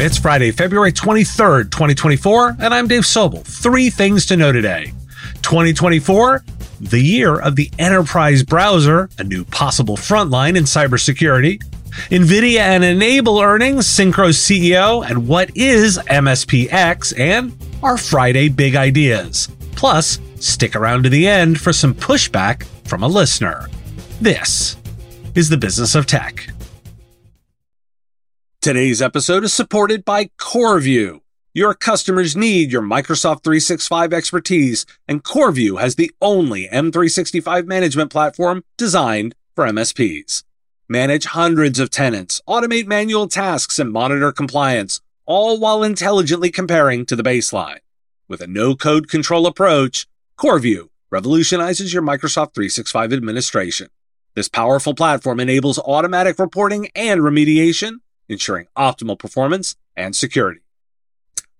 It's Friday, February 23rd, 2024, and I'm Dave Sobel. Three things to know today. 2024, the year of the enterprise browser, a new possible frontline in cybersecurity. NVIDIA and N-able earnings, Syncro's CEO, and what is MSPX, and our Friday big ideas. Plus, stick around to the end for some pushback from a listener. This is the business of tech. Today's episode is supported by CoreView. Your customers need your Microsoft 365 expertise, and CoreView has the only M365 management platform designed for MSPs. Manage hundreds of tenants, automate manual tasks, and monitor compliance, all while intelligently comparing to the baseline. With a no code control approach, CoreView revolutionizes your Microsoft 365 administration. This powerful platform enables automatic reporting and remediation ensuring optimal performance and security.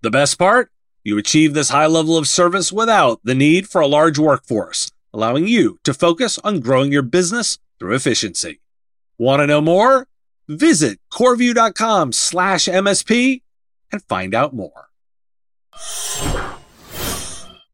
The best part? You achieve this high level of service without the need for a large workforce, allowing you to focus on growing your business through efficiency. Want to know more? Visit coreview.com slash MSP and find out more.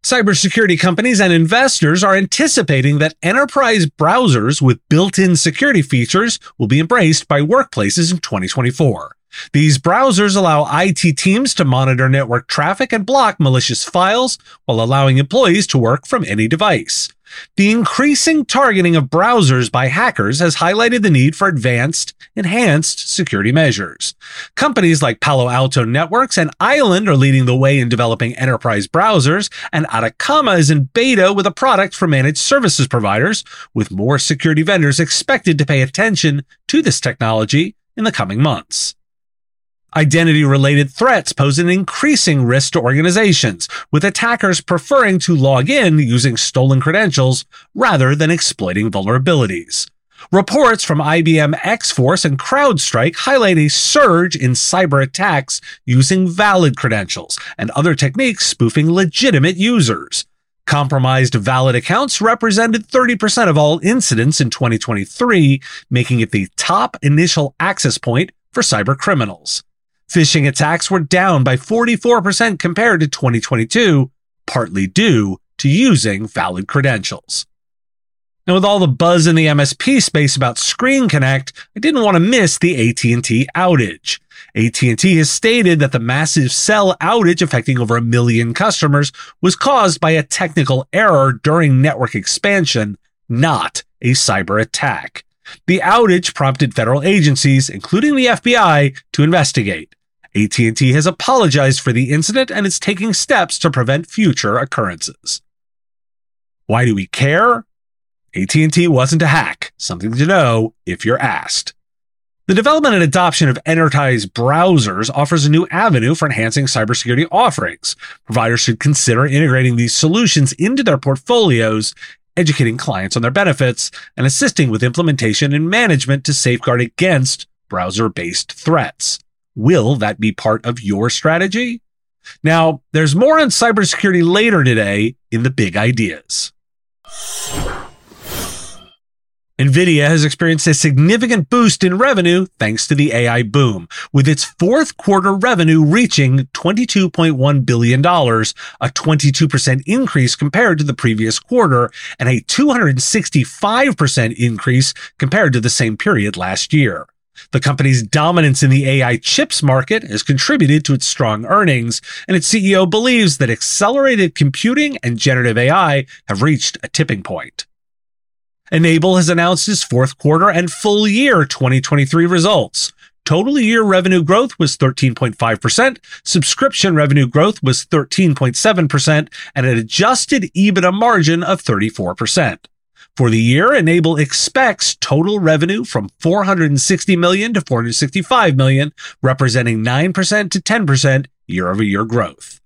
Cybersecurity companies and investors are anticipating that enterprise browsers with built-in security features will be embraced by workplaces in 2024. These browsers allow IT teams to monitor network traffic and block malicious files while allowing employees to work from any device. The increasing targeting of browsers by hackers has highlighted the need for advanced, enhanced security measures. Companies like Palo Alto Networks and Island are leading the way in developing enterprise browsers, and Atakama is in beta with a product for managed services providers, with more security vendors expected to pay attention to this technology in the coming months. Identity related threats pose an increasing risk to organizations, with attackers preferring to log in using stolen credentials rather than exploiting vulnerabilities. Reports from IBM X-Force and CrowdStrike highlight a surge in cyber attacks using valid credentials and other techniques spoofing legitimate users. Compromised valid accounts represented 30% of all incidents in 2023, making it the top initial access point for cyber criminals. Phishing attacks were down by 44% compared to 2022, partly due to using valid credentials. Now, with all the buzz in the MSP space about Screen Connect, I didn't want to miss the AT&T outage. AT&T has stated that the massive cell outage affecting over a million customers was caused by a technical error during network expansion, not a cyber attack. The outage prompted federal agencies, including the FBI, to investigate. AT&T has apologized for the incident and is taking steps to prevent future occurrences. Why do we care? AT&T wasn't a hack, something to know if you're asked. The development and adoption of enterprise browsers offers a new avenue for enhancing cybersecurity offerings. Providers should consider integrating these solutions into their portfolios educating clients on their benefits, and assisting with implementation and management to safeguard against browser based threats. Will that be part of your strategy? Now, there's more on cybersecurity later today in the big ideas. NVIDIA has experienced a significant boost in revenue thanks to the AI boom, with its fourth quarter revenue reaching $22.1 billion, a 22% increase compared to the previous quarter, and a 265% increase compared to the same period last year. The company's dominance in the AI chips market has contributed to its strong earnings, and its CEO believes that accelerated computing and generative AI have reached a tipping point. N-able has announced its fourth quarter and full year 2023 results. Total year revenue growth was 13.5%, subscription revenue growth was 13.7%, and an adjusted EBITDA margin of 34%. For the year, N-able expects total revenue from 460 million to 465 million, representing 9% to 10% year over year growth.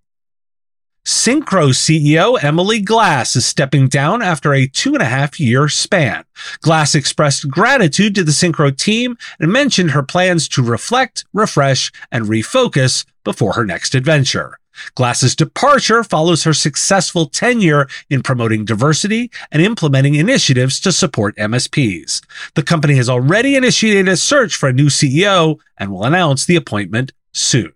Syncro CEO Emily Glass is stepping down after a two and a half year span. Glass expressed gratitude to the Syncro team and mentioned her plans to reflect, refresh, and refocus before her next adventure. Glass's departure follows her successful tenure in promoting diversity and implementing initiatives to support MSPs. The company has already initiated a search for a new CEO and will announce the appointment soon.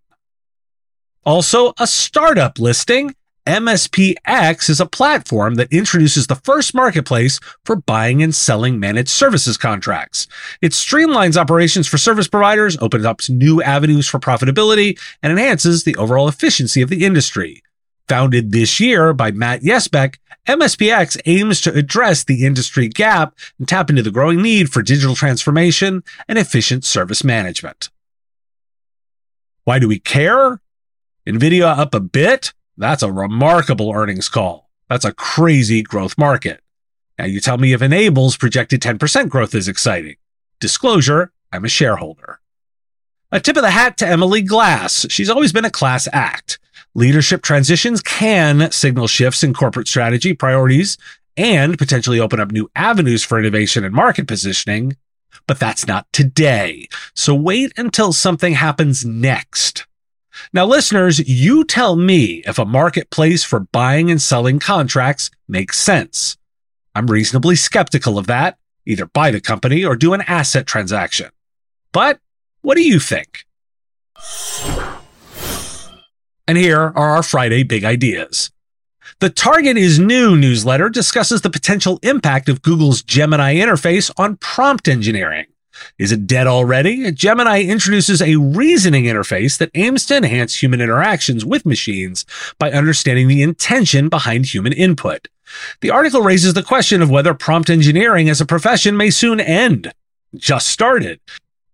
Also, a startup listing. MSPX is a platform that introduces the first marketplace for buying and selling managed services contracts. It streamlines operations for service providers, opens up new avenues for profitability, and enhances the overall efficiency of the industry. Founded this year by Matt Yesbeck, MSPX aims to address the industry gap and tap into the growing need for digital transformation and efficient service management. Why do we care? NVIDIA up a bit? That's a remarkable earnings call. That's a crazy growth market. Now you tell me if N-able's projected 10% growth is exciting. Disclosure, I'm a shareholder. A tip of the hat to Emily Glass. She's always been a class act. Leadership transitions can signal shifts in corporate strategy, priorities, and potentially open up new avenues for innovation and market positioning. But that's not today. So wait until something happens next. Now, listeners, you tell me if a marketplace for buying and selling contracts makes sense. I'm reasonably skeptical of that, either buy the company or do an asset transaction. But what do you think? And here are our Friday big ideas. The Target is New newsletter discusses the potential impact of Google's Gemini interface on prompt engineering. Is it dead already? Gemini introduces a reasoning interface that aims to enhance human interactions with machines by understanding the intention behind human input. The article raises the question of whether prompt engineering as a profession may soon end. Just started.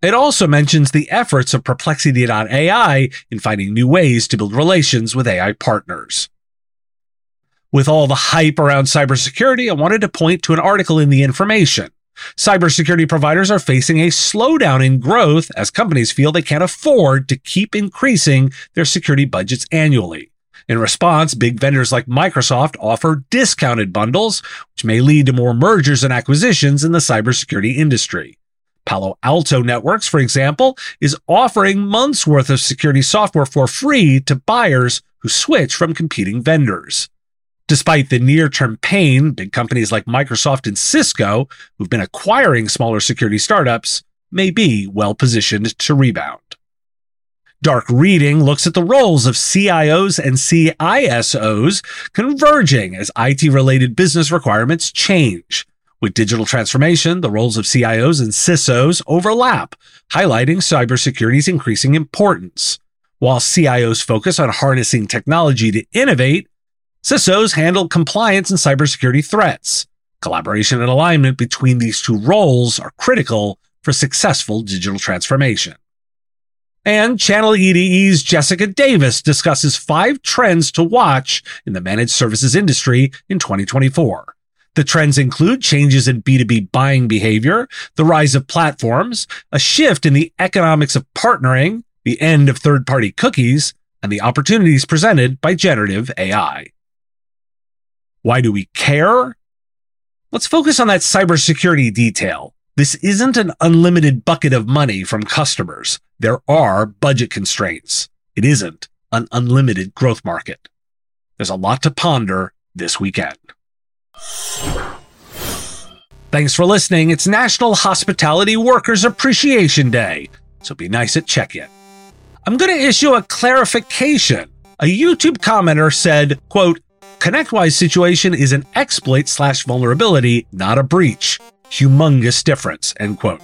It also mentions the efforts of Perplexity.ai in finding new ways to build relations with AI partners. With all the hype around cybersecurity, I wanted to point to an article in The Information. Cybersecurity providers are facing a slowdown in growth as companies feel they can't afford to keep increasing their security budgets annually. In response, big vendors like Microsoft offer discounted bundles, which may lead to more mergers and acquisitions in the cybersecurity industry. Palo Alto Networks, for example, is offering months worth of security software for free to buyers who switch from competing vendors. Despite the near term pain, big companies like Microsoft and Cisco, who've been acquiring smaller security startups, may be well positioned to rebound. Dark Reading looks at the roles of CIOs and CISOs converging as IT related business requirements change. With digital transformation, the roles of CIOs and CISOs overlap, highlighting cybersecurity's increasing importance. While CIOs focus on harnessing technology to innovate, CISOs handle compliance and cybersecurity threats. Collaboration and alignment between these two roles are critical for successful digital transformation. And Channel E2E's Jessica Davis discusses five trends to watch in the managed services industry in 2024. The trends include changes in B2B buying behavior, the rise of platforms, a shift in the economics of partnering, the end of third party cookies, and the opportunities presented by generative AI. Why do we care? Let's focus on that cybersecurity detail. This isn't an unlimited bucket of money from customers. There are budget constraints. It isn't an unlimited growth market. There's a lot to ponder this weekend. Thanks for listening. It's National Hospitality Workers Appreciation Day, so be nice at check in. I'm going to issue a clarification. A YouTube commenter said, quote, ConnectWise situation is an exploit slash vulnerability, not a breach. Humongous difference, end quote.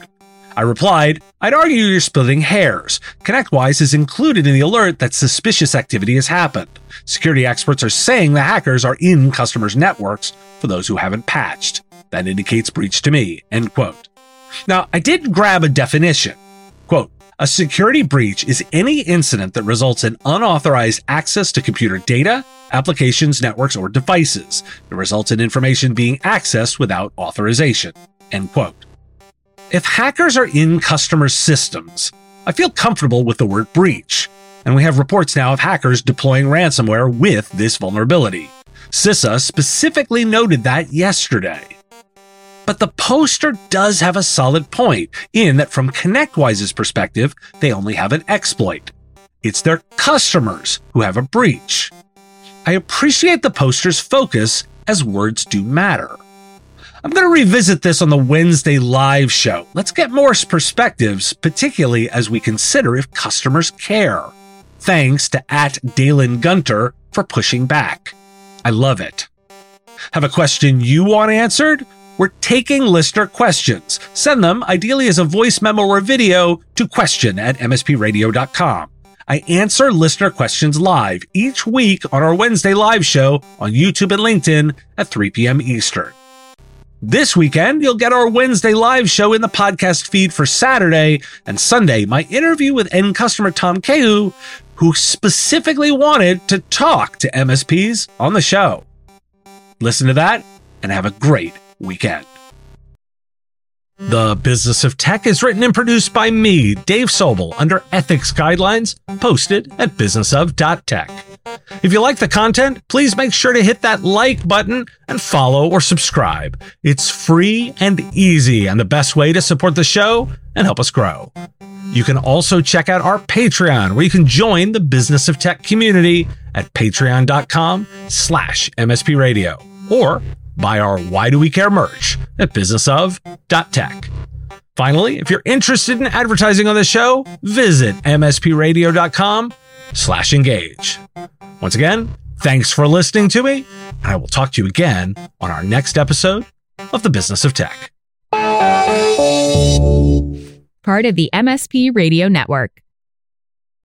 I replied, I'd argue you're splitting hairs. ConnectWise is included in the alert that suspicious activity has happened. Security experts are saying the hackers are in customers' networks for those who haven't patched. That indicates breach to me, end quote. Now, I did grab a definition. Quote, a security breach is any incident that results in unauthorized access to computer data, applications, networks, or devices. It results in information being accessed without authorization. End quote. If hackers are in customer systems, I feel comfortable with the word breach, and we have reports now of hackers deploying ransomware with this vulnerability. CISA specifically noted that yesterday. But the poster does have a solid point in that from ConnectWise's perspective, they only have an exploit. It's their customers who have a breach. I appreciate the poster's focus as words do matter. I'm going to revisit this on the Wednesday live show. Let's get more perspectives, particularly as we consider if customers care. Thanks to at Dalen Gunter for pushing back. I love it. Have a question you want answered? We're taking listener questions. Send them, ideally as a voice memo or video, to question at mspradio.com. I answer listener questions live each week on our Wednesday live show on YouTube and LinkedIn at 3 p.m. Eastern. This weekend, you'll get our Wednesday live show in the podcast feed for Saturday and Sunday, my interview with end customer Tom Kehu, who specifically wanted to talk to MSPs on the show. Listen to that and have a great weekend. The Business of Tech is written and produced by me, Dave Sobel, under ethics guidelines posted at businessof.tech. If you like the content, please make sure to hit that like button and follow or subscribe. It's free and easy and the best way to support the show and help us grow. You can also check out our Patreon, where you can join the Business of Tech community at patreon.com slash MSP Radio or buy our Why Do We Care merch at businessof.tech. Finally, if you're interested in advertising on the show, visit mspradio.com slash engage. Once again, thanks for listening to me, and I will talk to you again on our next episode of The Business of Tech. Part of the MSP Radio Network.